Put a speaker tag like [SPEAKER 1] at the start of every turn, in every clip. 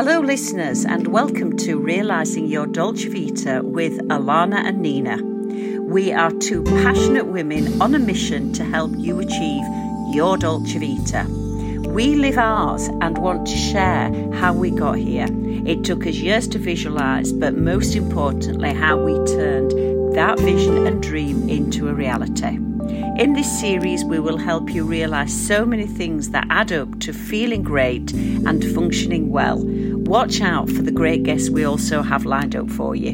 [SPEAKER 1] Hello, listeners, and welcome to Realising Your Dolce Vita with Alana and Nina. We are two passionate women on a mission to help you achieve your Dolce Vita. We live ours and want to share how we got here. It took us years to visualise, but most importantly, how we turned that vision and dream into a reality. In this series, we will help you realise so many things that add up to feeling great and functioning well. Watch out for the great guests we also have lined up for you.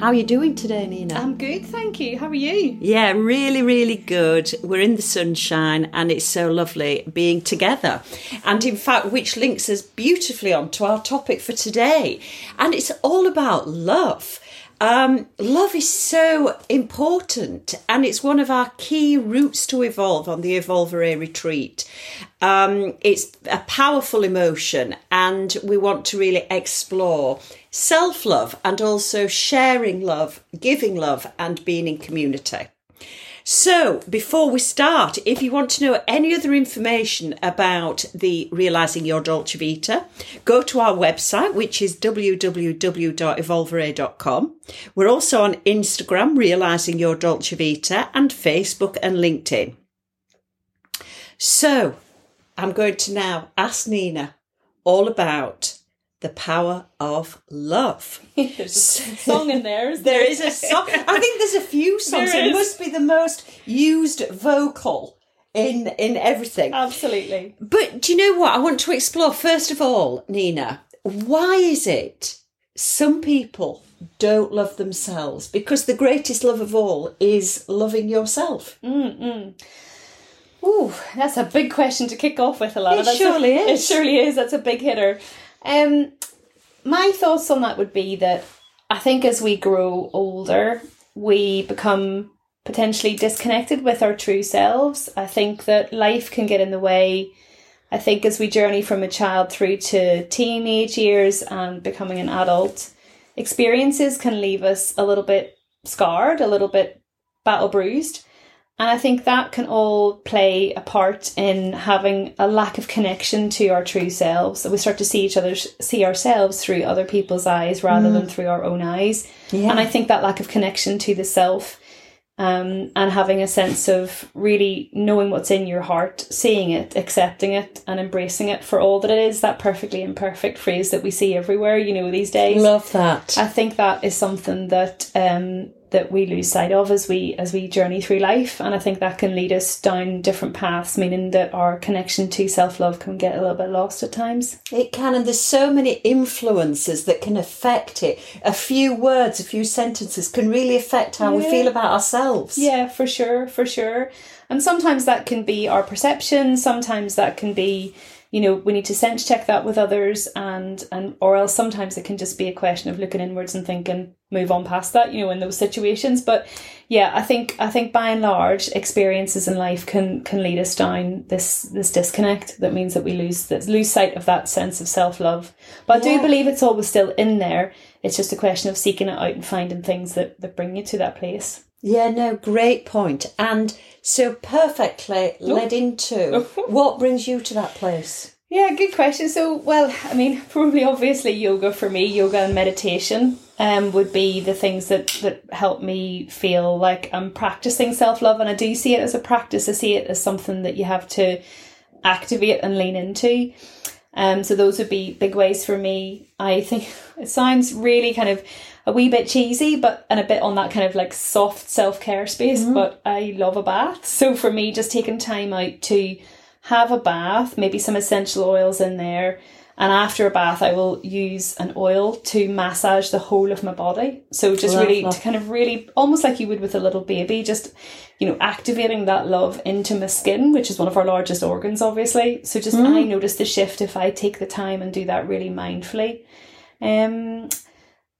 [SPEAKER 1] How are you doing today, Nina?
[SPEAKER 2] I'm good, thank you. How are you?
[SPEAKER 1] Yeah, really, really good. We're in the sunshine and it's so lovely being together. And in fact, which links us beautifully on to our topic for today. And it's all about love. Um, love is so important, and it's one of our key roots to evolve on the Evolveray retreat. Um, it's a powerful emotion, and we want to really explore self love and also sharing love, giving love, and being in community. So, before we start, if you want to know any other information about the Realising Your Dolce Vita, go to our website, which is www.evolveray.com. We're also on Instagram, Realising Your Dolce Vita, and Facebook and LinkedIn. So, I'm going to now ask Nina all about the power of love.
[SPEAKER 2] There's a song in there.
[SPEAKER 1] there, there is a song. I think there's a few songs. It must be the most used vocal in in everything.
[SPEAKER 2] Absolutely.
[SPEAKER 1] But do you know what? I want to explore first of all, Nina. Why is it some people don't love themselves? Because the greatest love of all is loving yourself.
[SPEAKER 2] Mm-mm. Ooh, that's a big question to kick off with, a lot.
[SPEAKER 1] It surely
[SPEAKER 2] a,
[SPEAKER 1] is.
[SPEAKER 2] It surely is. That's a big hitter. Um, my thoughts on that would be that I think as we grow older, we become potentially disconnected with our true selves. I think that life can get in the way. I think as we journey from a child through to teenage years and becoming an adult, experiences can leave us a little bit scarred, a little bit battle bruised. And I think that can all play a part in having a lack of connection to our true selves. So we start to see each other, see ourselves through other people's eyes rather mm. than through our own eyes. Yeah. And I think that lack of connection to the self um, and having a sense of really knowing what's in your heart, seeing it, accepting it, and embracing it for all that it is. That perfectly imperfect phrase that we see everywhere, you know, these days.
[SPEAKER 1] Love that.
[SPEAKER 2] I think that is something that um, that we lose sight of as we as we journey through life. And i think that can lead us down different paths meaning that our connection to self-love can get a little bit lost at times.
[SPEAKER 1] It can and there's so many influences that can affect it. A few words a few sentences can really affect how yeah. we feel about ourselves.
[SPEAKER 2] Yeah for sure for sure. And sometimes that can be our perception sometimes that can be you know we need to sense check that with others and and or else sometimes it can just be a question of looking inwards and thinking move on past that you know in those situations. But yeah i think i think by and large experiences in life can can lead us down this this disconnect that means that we lose that lose sight of that sense of self-love. But yeah. i do believe it's always still in there. It's just a question of seeking it out and finding things that that bring you to that place
[SPEAKER 1] yeah, no, great point. And so perfectly led into what brings you to that place?
[SPEAKER 2] Yeah, good question. So, well, I mean, probably obviously yoga for me, yoga and meditation um, would be the things that, that help me feel like I'm practicing self love. And I do see it as a practice, I see it as something that you have to activate and lean into. Um, so, those would be big ways for me. I think it sounds really kind of a wee bit cheesy, but and a bit on that kind of like soft self care space. Mm-hmm. But I love a bath. So for me, just taking time out to have a bath, maybe some essential oils in there. And after a bath, I will use an oil to massage the whole of my body. So just love, really love. to kind of really almost like you would with a little baby, just you know, activating that love into my skin, which is one of our largest organs, obviously. So just mm. I notice the shift if I take the time and do that really mindfully. Um,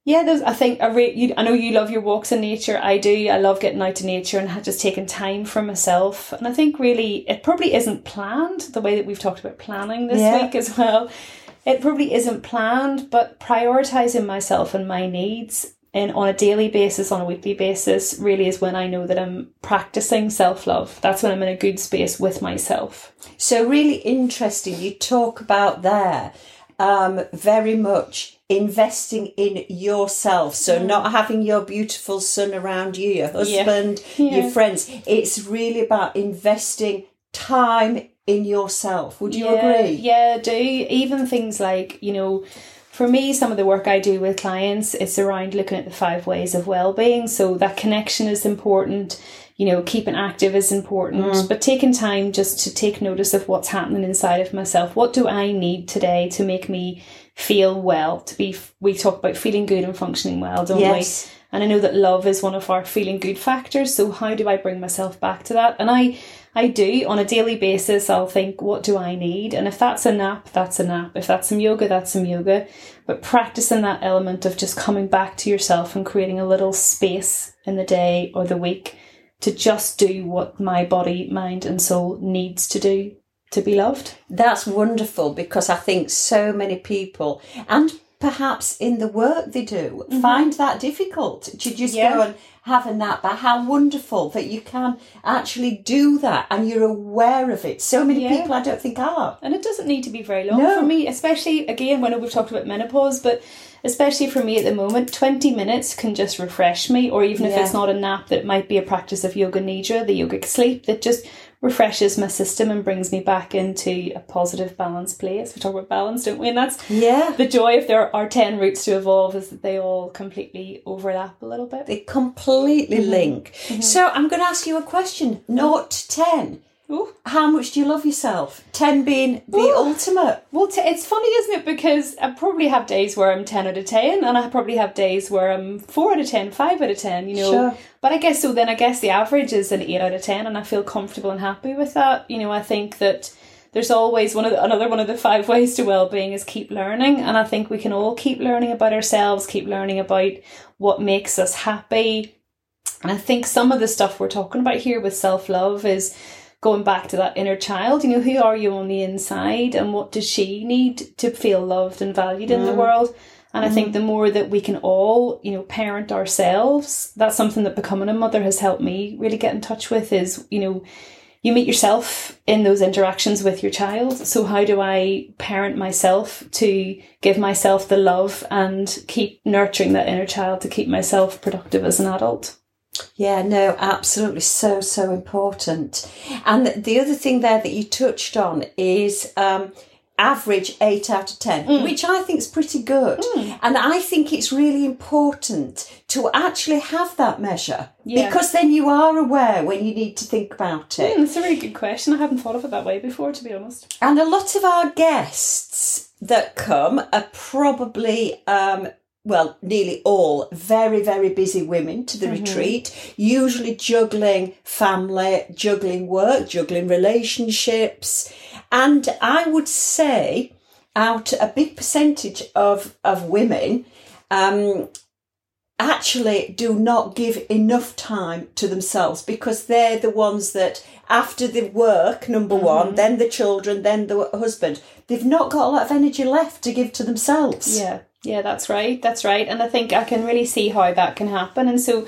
[SPEAKER 2] yeah, there's. I think I re- you, I know you love your walks in nature. I do. I love getting out to nature and just taking time for myself. And I think really it probably isn't planned the way that we've talked about planning this yeah. week as well. It probably isn't planned, but prioritizing myself and my needs in on a daily basis, on a weekly basis, really is when I know that I'm practicing self love. That's when I'm in a good space with myself.
[SPEAKER 1] So, really interesting. You talk about there um, very much investing in yourself. So, not having your beautiful son around you, your husband,
[SPEAKER 2] Yeah.
[SPEAKER 1] your friends. It's really about investing time in yourself. Would you
[SPEAKER 2] yeah,
[SPEAKER 1] agree?
[SPEAKER 2] Yeah, I do. Even things like, you know, for me, some of the work I do with clients, it's around looking at the five ways of well-being. So that connection is important. You know, keeping active is important, mm. but taking time just to take notice of what's happening inside of myself. What do I need today to make me feel well? To be, we talk about feeling good and functioning well, don't
[SPEAKER 1] Yes.
[SPEAKER 2] we? And I know that love is one of our feeling good factors. So how do I bring myself back to that? And I, I do on a daily basis. I'll think, what do I need? And if that's a nap, that's a nap. If that's some yoga, that's some yoga. But practicing that element of just coming back to yourself and creating a little space in the day or the week to just do what my body, mind, and soul needs to do to be loved.
[SPEAKER 1] That's wonderful because I think so many people, and perhaps in the work they do, find that difficult to just
[SPEAKER 2] Mm-hmm. Yeah.
[SPEAKER 1] go and have a nap. But how wonderful that you can actually do that and you're aware of it. So many
[SPEAKER 2] Yeah.
[SPEAKER 1] people I don't think are.
[SPEAKER 2] And it doesn't need to be very long
[SPEAKER 1] No.
[SPEAKER 2] for me, especially again when we've talked about menopause, but especially for me at the moment, 20 minutes can just refresh me, or even if
[SPEAKER 1] Yeah.
[SPEAKER 2] it's not a nap, that might be a practice of yoga nidra, the yogic sleep, that just refreshes my system and brings me back into a positive, balanced place. We talk about balance, don't we? And that's
[SPEAKER 1] Yeah.
[SPEAKER 2] the joy if there are 10 roots to evolve is that they all completely overlap a little bit.
[SPEAKER 1] They completely
[SPEAKER 2] Mm-hmm.
[SPEAKER 1] link. So I'm going to ask you a question. Not 10.
[SPEAKER 2] Ooh.
[SPEAKER 1] How much do you love yourself? 10 being the
[SPEAKER 2] Ooh.
[SPEAKER 1] ultimate.
[SPEAKER 2] Well, t- it's funny, isn't it? Because I probably have days where I'm 10 out of 10, and I probably have days where I'm 4 out of 10, 5 out of 10, you know.
[SPEAKER 1] Sure.
[SPEAKER 2] But I guess so, then I guess the average is an 8 out of 10, and I feel comfortable and happy with that. You know, I think that there's always one of the, another one of the five ways to well-being is keep learning and i think we can all keep learning about ourselves keep learning about what makes us happy and i think some of the stuff we're talking about here with self-love is going back to that inner child you know who are you on the inside and what does she need to feel loved and valued in the mm. world and I think mm. the more that we can all, you know, parent ourselves, that's something that becoming a mother has helped me really get in touch with is, you know, you meet yourself in those interactions with your child. So how do I parent myself to give myself the love and keep nurturing that inner child to keep myself productive as an adult?
[SPEAKER 1] Yeah, no, absolutely. So, so important. And the other thing there that you touched on is um, average 8 out of 10,
[SPEAKER 2] Mm.
[SPEAKER 1] which I think is pretty good. And I think it's really important to actually have that measure
[SPEAKER 2] Yeah.
[SPEAKER 1] because then you are aware when you need to think about it.
[SPEAKER 2] Hmm, That's a really good question. I haven't thought of it that way before, to be honest.
[SPEAKER 1] And a lot of our guests that come are probably, um, well, nearly all very, very busy women to the retreat, usually juggling family, juggling work, juggling relationships. And I would say out a big percentage of, of women, um, actually do not give enough time to themselves because they're the ones that after the work number one then the children then the husband they've not got a lot of energy left to give to themselves.
[SPEAKER 2] Yeah, yeah, that's right. That's right. And I think I can really see how that can happen. And so,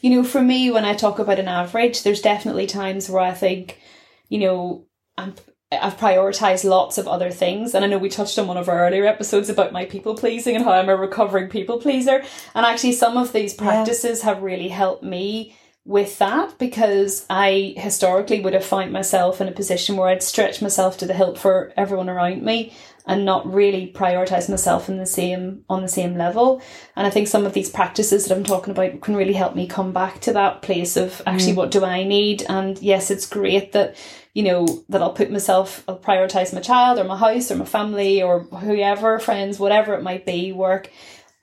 [SPEAKER 2] you know, for me, when I talk about an average, there's definitely times where I think, you know, I'm. I've prioritized lots of other things, and I know we touched on one of our earlier episodes about my people pleasing and how I'm a recovering people pleaser. And actually, some of these practices have really helped me with that because I historically would have found myself in a position where I'd stretch myself to the hilt for everyone around me and not really prioritize myself in the same on the same level. And I think some of these practices that I'm talking about can really help me come back to that place of actually mm. what do I need? And yes, it's great that you know that I'll put myself, I'll prioritize my child or my house or my family or whoever, friends, whatever it might be, work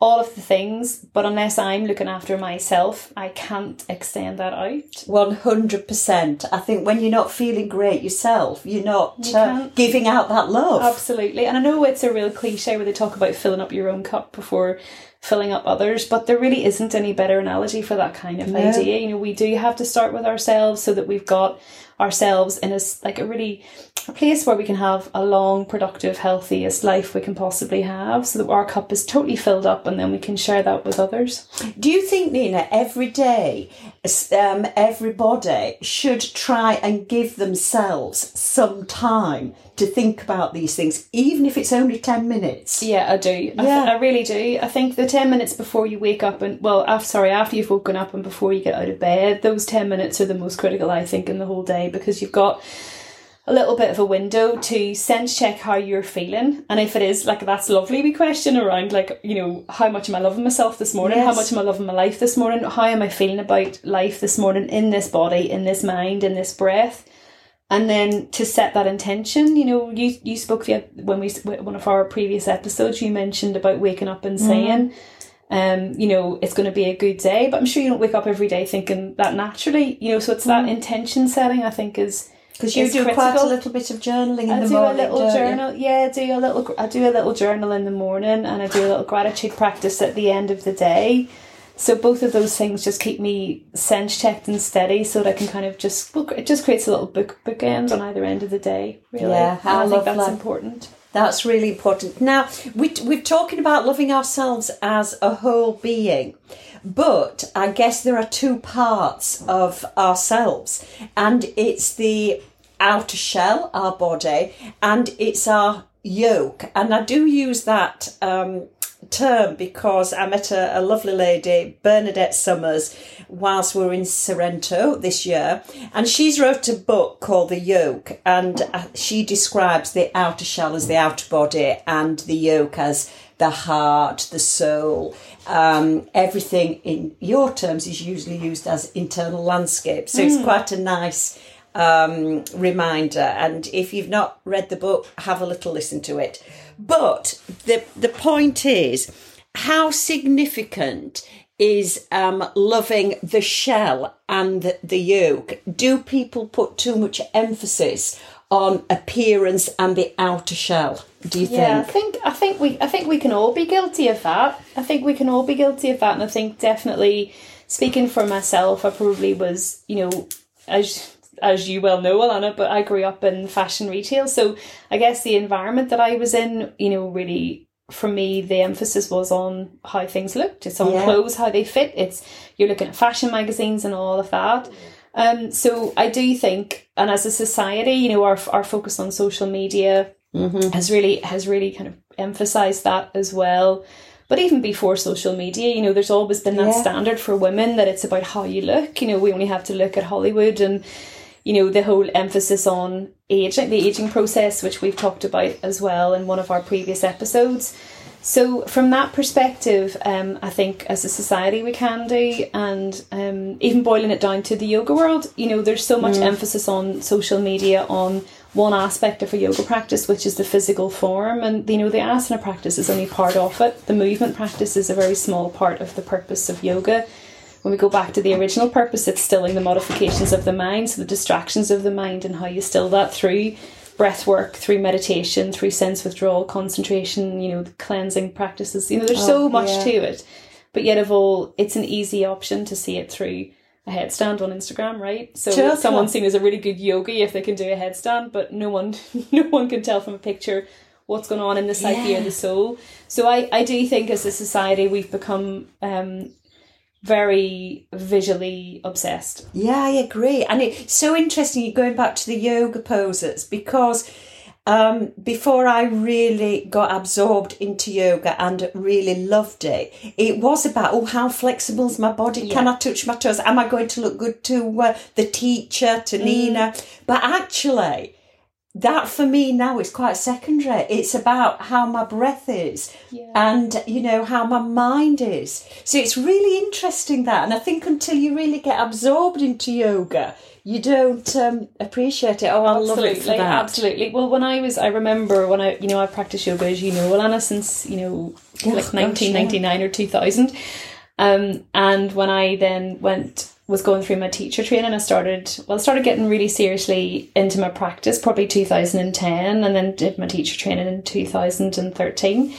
[SPEAKER 2] all of the things, but unless I'm looking after myself, I can't extend that out.
[SPEAKER 1] 100% i think when you're not feeling great yourself you're not uh, giving out that love
[SPEAKER 2] Absolutely. And I know it's a real cliche where they talk about filling up your own cup before filling up others. But there really isn't any better analogy for that kind of
[SPEAKER 1] No.
[SPEAKER 2] idea. You know, we do have to start with ourselves so that we've got ourselves in a like a really a place where we can have a long, productive, healthiest life we can possibly have, so that our cup is totally filled up, and then we can share that with others.
[SPEAKER 1] Do you think, Nina, every day, um, everybody should try and give themselves some time to think about these things, even if it's only 10 minutes?
[SPEAKER 2] Yeah, I do. I, th-
[SPEAKER 1] Yeah.
[SPEAKER 2] I really do. I think the 10 minutes before you wake up and, well, af- sorry, after you've woken up and before you get out of bed, those 10 minutes are the most critical, I think, in the whole day because you've got a little bit of a window to sense check how you're feeling. And if it is like that's lovely we question around like, you know, how much am I loving myself this morning? How much am I loving my life this morning? How am I feeling about life this morning in this body, in this mind, in this breath? And then to set that intention you know you you spoke the when we one of our previous episodes you mentioned about waking up and saying um you know it's going to be a good day but i'm sure you don't wake up every day thinking that naturally you know so it's that intention setting i think is
[SPEAKER 1] Because you do quite a little bit of journaling in
[SPEAKER 2] I
[SPEAKER 1] the
[SPEAKER 2] do
[SPEAKER 1] morning.
[SPEAKER 2] a little
[SPEAKER 1] don't you?
[SPEAKER 2] journal. Yeah, I do a little. I do a little journal in the morning, and I do a little gratitude practice at the end of the day. So both of those things just keep me sense checked and steady, so that I can kind of just. Well, it just creates a little book bookend on either end of the day. Really,
[SPEAKER 1] Yeah, how
[SPEAKER 2] I think that's important.
[SPEAKER 1] That's really important. Now, we, we're talking about loving ourselves as a whole being, but I guess there are two parts of ourselves, and it's the outer shell, our body, and it's our yoke. And I do use that um, term because I met a, a lovely lady, Bernadette Summers, whilst we were in Sorrento this year, and she's wrote a book called The Yoke, and uh, she describes the outer shell as the outer body and the yoke as the heart, the soul. Um, everything in your terms is usually used as internal landscape, so it's quite a nice um, reminder. And if you've not read the book, have a little listen to it. But the the point is, how significant is um, loving the shell and the, the yolk? Do people put too much emphasis on appearance and the outer shell? Do you
[SPEAKER 2] Yeah, I
[SPEAKER 1] think?
[SPEAKER 2] think I think we I think we can all be guilty of that. I think we can all be guilty of that, and I think definitely speaking for myself, I probably was, you know, as as you well know, Alana, but I grew up in fashion retail, so I guess the environment that I was in, you know, really for me the emphasis was on how things looked. It's on
[SPEAKER 1] Yeah.
[SPEAKER 2] clothes, how they fit. It's you're looking at fashion magazines and all of that. Um, so I do think, and as a society, you know, our our focus on social media has really has really kind of emphasized that as well. But even before social media, you know, there's always been that
[SPEAKER 1] Yeah.
[SPEAKER 2] standard for women that it's about how you look. You know, we only have to look at Hollywood and you know the whole emphasis on aging, the aging process, which we've talked about as well in one of our previous episodes. So from that perspective, um, I think as a society we can do, and um, even boiling it down to the yoga world, you know, there's so much emphasis on social media on one aspect of a yoga practice, which is the physical form, and you know the asana practice is only part of it. The movement practice is a very small part of the purpose of yoga. When we go back to the original purpose, it's stilling the modifications of the mind, so the distractions of the mind, and how you still that through breath work, through meditation, through sense withdrawal, concentration, you know, the cleansing practices. You know, there's so
[SPEAKER 1] Oh,
[SPEAKER 2] much
[SPEAKER 1] yeah.
[SPEAKER 2] to it. But yet of all, it's an easy option to see it through a headstand on Instagram, right? So
[SPEAKER 1] Totally.
[SPEAKER 2] someone's seen as a really good yogi if they can do a headstand, but no one no one can tell from a picture what's going on in the psyche
[SPEAKER 1] Yeah.
[SPEAKER 2] or the soul. So I, I do think as a society we've become um very visually obsessed.
[SPEAKER 1] Yeah, I agree. And it's so interesting you're going back to the yoga poses because um, before I really got absorbed into yoga and really loved it, it was about, oh, how flexible is my body? Can I touch my toes? Am I going to look good to uh, the teacher, to Nina? But actually, that for me now is quite secondary. It's about how my breath is
[SPEAKER 2] Yeah.
[SPEAKER 1] and, you know, how my mind is. So it's really interesting that. And I think until you really get absorbed into yoga, you don't um, appreciate it. Oh, I love it for that.
[SPEAKER 2] Absolutely. Well, when I was, I remember when I, you know, I practiced yoga as you know, Alana, since you know,
[SPEAKER 1] Oh,
[SPEAKER 2] like
[SPEAKER 1] gosh,
[SPEAKER 2] nineteen ninety nine or two thousand. Um, and when I then went was going through my teacher training, I started well, I started getting really seriously into my practice probably two thousand and ten, and then did my teacher training in two thousand and thirteen.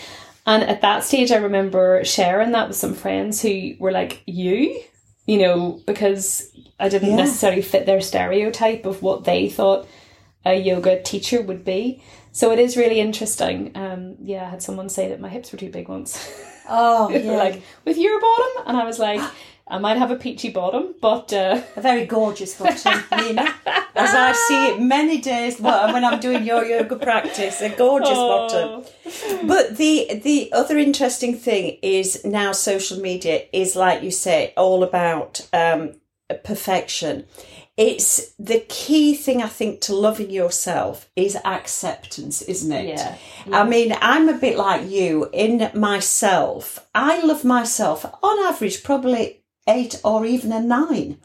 [SPEAKER 2] And at that stage, I remember sharing that with some friends who were like, You? You know, because I didn't
[SPEAKER 1] Yeah.
[SPEAKER 2] necessarily fit their stereotype of what they thought a yoga teacher would be. So it is really interesting. Um, yeah, I had someone say that my hips were too big once.
[SPEAKER 1] Oh,
[SPEAKER 2] were like, with your bottom? And I was like, I might have a peachy bottom, but uh,
[SPEAKER 1] a very gorgeous bottom, Nina. As I see it many days well, when I'm doing your yoga practice, a gorgeous bottom. But the the other interesting thing is now social media is like you say all about um, perfection. It's the key thing I think to loving yourself is acceptance, isn't it?
[SPEAKER 2] Yeah.
[SPEAKER 1] I mean, I'm a bit like you in myself. I love myself on average probably eight or even a nine.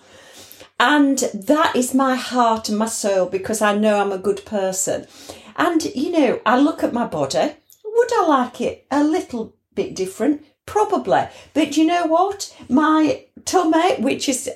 [SPEAKER 1] And that is my heart and my soul because I know I'm a good person. And, you know, I look at my body. Would I like it a little bit different? Probably. But you know what? My tummy, which is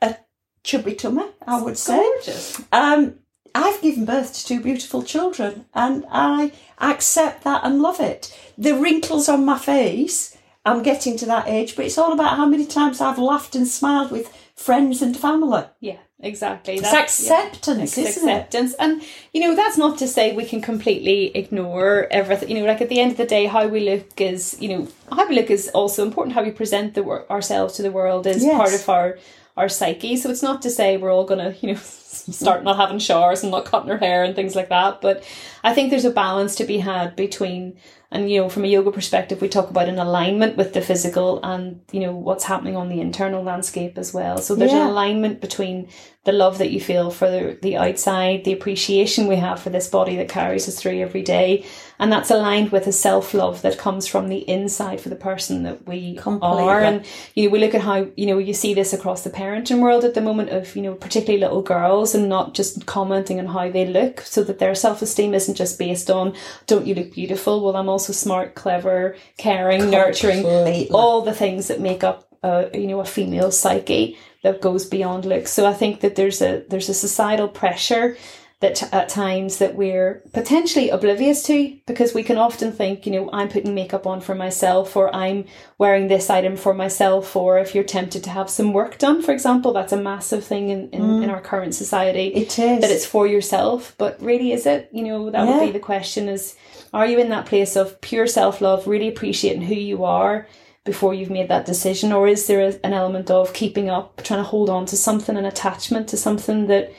[SPEAKER 1] a chubby tummy, I would say.
[SPEAKER 2] gorgeous.
[SPEAKER 1] Um, I've given birth to two beautiful children and I accept that and love it. The wrinkles on my face, I'm getting to that age, but it's all about how many times I've laughed and smiled with friends and family.
[SPEAKER 2] Yeah, exactly.
[SPEAKER 1] It's
[SPEAKER 2] That's- yeah.
[SPEAKER 1] acceptance,
[SPEAKER 2] It's
[SPEAKER 1] isn't it?
[SPEAKER 2] acceptance. And, you know, that's not to say we can completely ignore everything. You know, like at the end of the day, how we look is, you know, how we look is also important. How we present the wor- ourselves to the world is
[SPEAKER 1] Yes.
[SPEAKER 2] part of our our psyche. So it's not to say we're all going to, you know, start not having showers and not cutting our hair and things like that. But I think there's a balance to be had between, and, you know, from a yoga perspective, we talk about an alignment with the physical and, you know, what's happening on the internal landscape as well. So there's
[SPEAKER 1] Yeah.
[SPEAKER 2] an alignment between the love that you feel for the, the outside, the appreciation we have for this body that carries us through every day. And that's aligned with a self love that comes from the inside for the person that we
[SPEAKER 1] Completely.
[SPEAKER 2] are. And, you know, we look at how, you know, you see this across the parenting world at the moment of, you know, particularly little girls and not just commenting on how they look so that their self esteem isn't just based on, don't you look beautiful? Well, I'm also smart, clever, caring, nurturing, all the things that make up uh, you know a female psyche that goes beyond looks. So i think that there's a there's a societal pressure that at times that we're potentially oblivious to because we can often think you know i'm putting makeup on for myself or i'm wearing this item for myself or if you're tempted to have some work done for example that's a massive thing in, in, in mm. our current society
[SPEAKER 1] It is.
[SPEAKER 2] that it's for yourself but really is it you know that
[SPEAKER 1] Yeah.
[SPEAKER 2] would be the question is are you in that place of pure self-love really appreciating who you are before you've made that decision or is there a, an element of keeping up trying to hold on to something an attachment to something that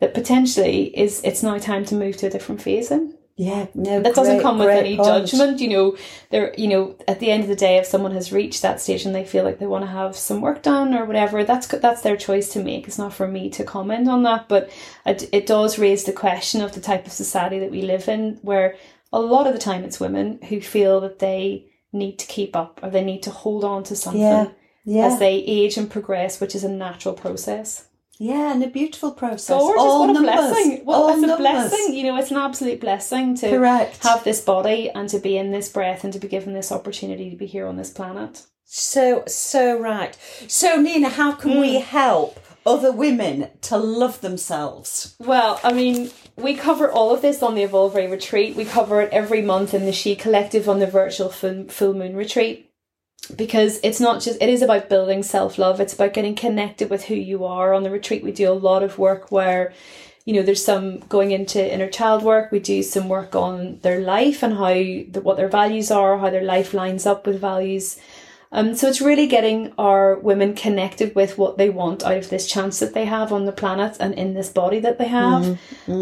[SPEAKER 2] that potentially is it's now time to move to a different phase in
[SPEAKER 1] yeah, no,
[SPEAKER 2] that doesn't come with any
[SPEAKER 1] point.
[SPEAKER 2] judgment you know there you know at the end of the day if someone has reached that stage and they feel like they want to have some work done or whatever that's that's their choice to make it's not for me to comment on that but it, it does raise the question of the type of society that we live in where a lot of the time it's women who feel that they need to keep up or they need to hold on to something
[SPEAKER 1] Yeah, yeah.
[SPEAKER 2] as they age and progress which is a natural process
[SPEAKER 1] Yeah, and a beautiful process.
[SPEAKER 2] gorgeous
[SPEAKER 1] All
[SPEAKER 2] what a
[SPEAKER 1] numbers.
[SPEAKER 2] blessing well
[SPEAKER 1] All
[SPEAKER 2] it's a
[SPEAKER 1] numbers.
[SPEAKER 2] blessing you know it's an absolute blessing to
[SPEAKER 1] Correct.
[SPEAKER 2] have this body and to be in this breath and to be given this opportunity to be here on this planet.
[SPEAKER 1] So, so right. So, Nina, how can
[SPEAKER 2] Hmm.
[SPEAKER 1] we help other women to love themselves?
[SPEAKER 2] Well, I mean, we cover all of this on the Evolve retreat. We cover it every month in the She Collective on the virtual full moon retreat. Because it's not just, it is about building self love. It's about getting connected with who you are. On the retreat, we do a lot of work where, you know, there's some going into inner child work. We do some work on their life and how, the, what their values are, how their life lines up with values. Um, so it's really getting our women connected with what they want out of this chance that they have on the planet and in this body that they have.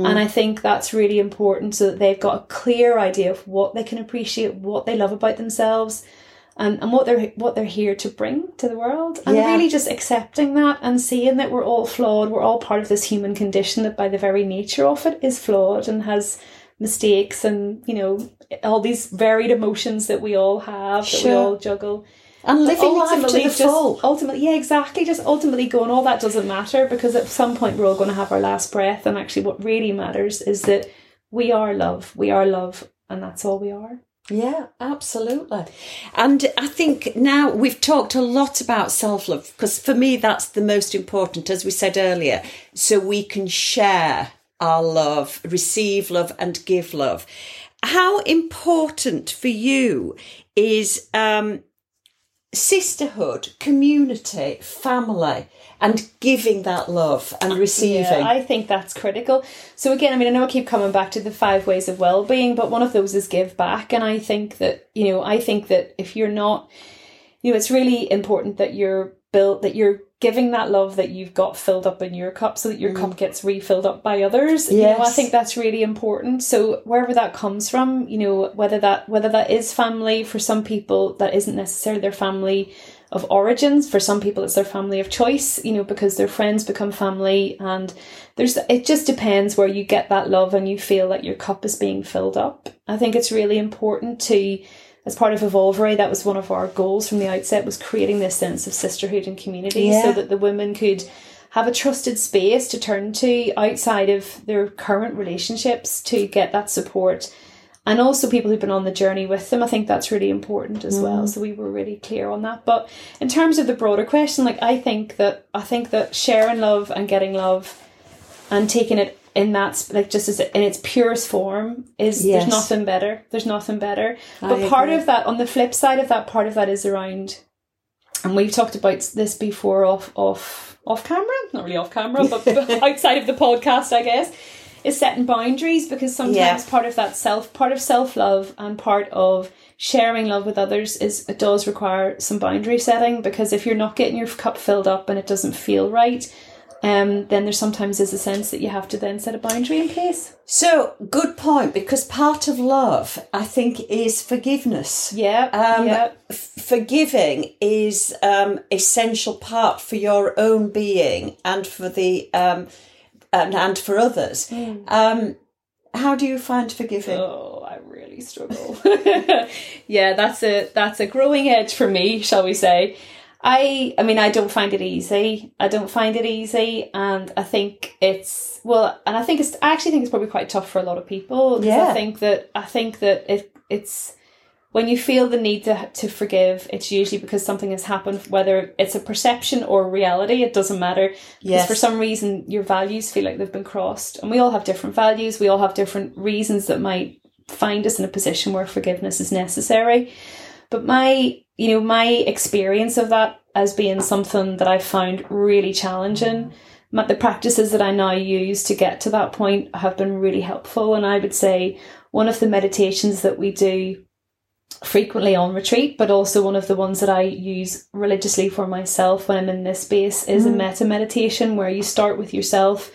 [SPEAKER 2] And I think that's really important so that they've got a clear idea of what they can appreciate, what they love about themselves, and, and what they're what they're here to bring to the world. And
[SPEAKER 1] Yeah.
[SPEAKER 2] really just accepting that and seeing that we're all flawed, we're all part of this human condition that by the very nature of it is flawed and has mistakes and, you know, all these varied emotions that we all have, that we all juggle
[SPEAKER 1] And living life to the
[SPEAKER 2] just
[SPEAKER 1] full.
[SPEAKER 2] ultimately yeah exactly just ultimately going all that doesn't matter because at some point we're all going to have our last breath and actually what really matters is that we are love we are love and that's all we are
[SPEAKER 1] Yeah, absolutely. And I think now we've talked a lot about self love because for me that's the most important, as we said earlier, so we can share our love, receive love, and give love. how important for you is um, sisterhood, community, family, and giving that love and receiving.
[SPEAKER 2] Yeah, I think that's critical. So again, I mean, I know I keep coming back to the five ways of well-being, but one of those is give back, and I think that you know, I think that if you're not, you know, it's really important that you're built that you're giving that love that you've got filled up in your cup so that your mm. cup gets refilled up by others. Yes. You know, I think that's really important. So wherever that comes from, you know, whether that whether that is family for some people that isn't necessarily their family of origins, for some people it's their family of choice, you know, because their friends become family and there's it just depends where you get that love and you feel that your cup is being filled up. I think it's really important to as part of Evolveray, that was one of our goals from the outset was creating this sense of sisterhood and community yeah. so that the women could have a trusted space to turn to outside of their current relationships to get that support. And also people who've been on the journey with them. I think that's really important as mm. well. So we were really clear on that. But in terms of the broader question, like I think that I think that sharing love and getting love and taking it in that like just as in its purest form is yes. there's nothing better there's nothing better I but part agree. of that on the flip side of that part of that is around and we've talked about this before off off off camera not really off camera but outside of the podcast i guess is setting boundaries because sometimes yeah. part of that self part of self-love and part of sharing love with others is it does require some boundary setting because if you're not getting your cup filled up and it doesn't feel right um, then there sometimes is a sense that you have to then set a boundary in place.
[SPEAKER 1] So, good point, because part of love, I think, is forgiveness.
[SPEAKER 2] Yeah. Um, yeah.
[SPEAKER 1] F- forgiving is um, essential part for your own being and for the um, and, and for others. Mm. Um, how do you find forgiving?
[SPEAKER 2] Oh, I really struggle. yeah, that's a that's a growing edge for me, shall we say? I I mean I don't find it easy. I don't find it easy and I think it's well and I think it's I actually think it's probably quite tough for a lot of people yeah. I think that I think that it it's when you feel the need to to forgive it's usually because something has happened whether it's a perception or reality it doesn't matter yes. for some reason your values feel like they've been crossed and we all have different values we all have different reasons that might find us in a position where forgiveness is necessary but my you know, my experience of that as being something that I found really challenging. The practices that I now use to get to that point have been really helpful. And I would say one of the meditations that we do frequently on retreat, but also one of the ones that I use religiously for myself when I'm in this space is mm. a metta meditation where you start with yourself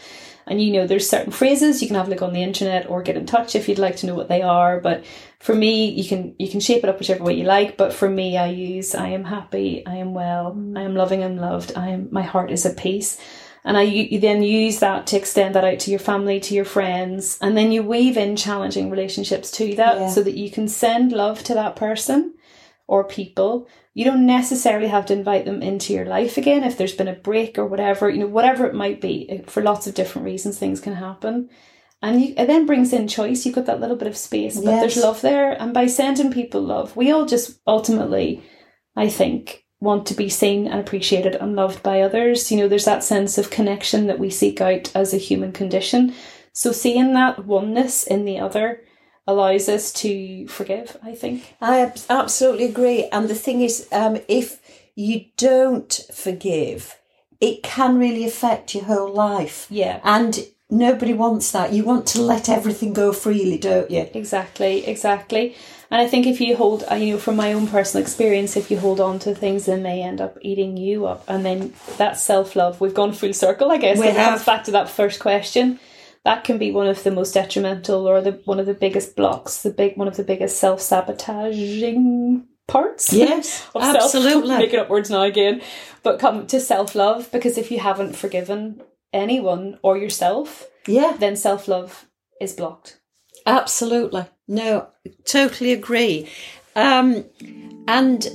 [SPEAKER 2] and you know there's certain phrases you can have a look on the internet or get in touch if you'd like to know what they are but for me you can you can shape it up whichever way you like but for me i use i am happy i am well i am loving and loved i am my heart is at peace and I you then use that to extend that out to your family, to your friends, and then you weave in challenging relationships to that yeah. so that you can send love to that person or people you don't necessarily have to invite them into your life again if there's been a break or whatever, you know, whatever it might be. For lots of different reasons, things can happen. And you, it then brings in choice. You've got that little bit of space, but yes. there's love there. And by sending people love, we all just ultimately, I think, want to be seen and appreciated and loved by others. You know, there's that sense of connection that we seek out as a human condition. So seeing that oneness in the other allows us to forgive, I think.
[SPEAKER 1] I absolutely agree. And the thing is, um, if you don't forgive, it can really affect your whole life.
[SPEAKER 2] Yeah.
[SPEAKER 1] And nobody wants that. You want to let everything go freely, don't you?
[SPEAKER 2] Exactly, exactly. And I think if you hold, uh, you know, from my own personal experience, if you hold on to things, then they end up eating you up. And then that self love, we've gone full circle, I guess. We it have. comes back to that first question that can be one of the most detrimental or the one of the biggest blocks, the big one of the biggest self sabotaging parts.
[SPEAKER 1] Yes, absolutely.
[SPEAKER 2] Self, making up words now again, but come to self love because if you haven't forgiven anyone or yourself,
[SPEAKER 1] yeah,
[SPEAKER 2] then self love is blocked.
[SPEAKER 1] Absolutely, no, totally agree. Um, and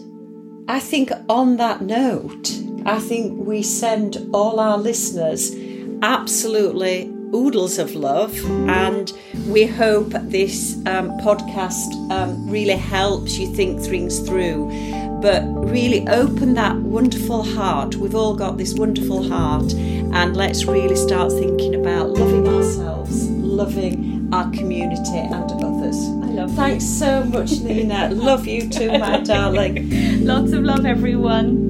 [SPEAKER 1] I think on that note, I think we send all our listeners absolutely oodles of love, and we hope this um, podcast um, really helps you think things through. But really open that wonderful heart. We've all got this wonderful heart, and let's really start thinking about loving ourselves, loving our community and others.
[SPEAKER 2] I love you.
[SPEAKER 1] Thanks so much, Nina. love you too, my darling.
[SPEAKER 2] Lots of love, everyone.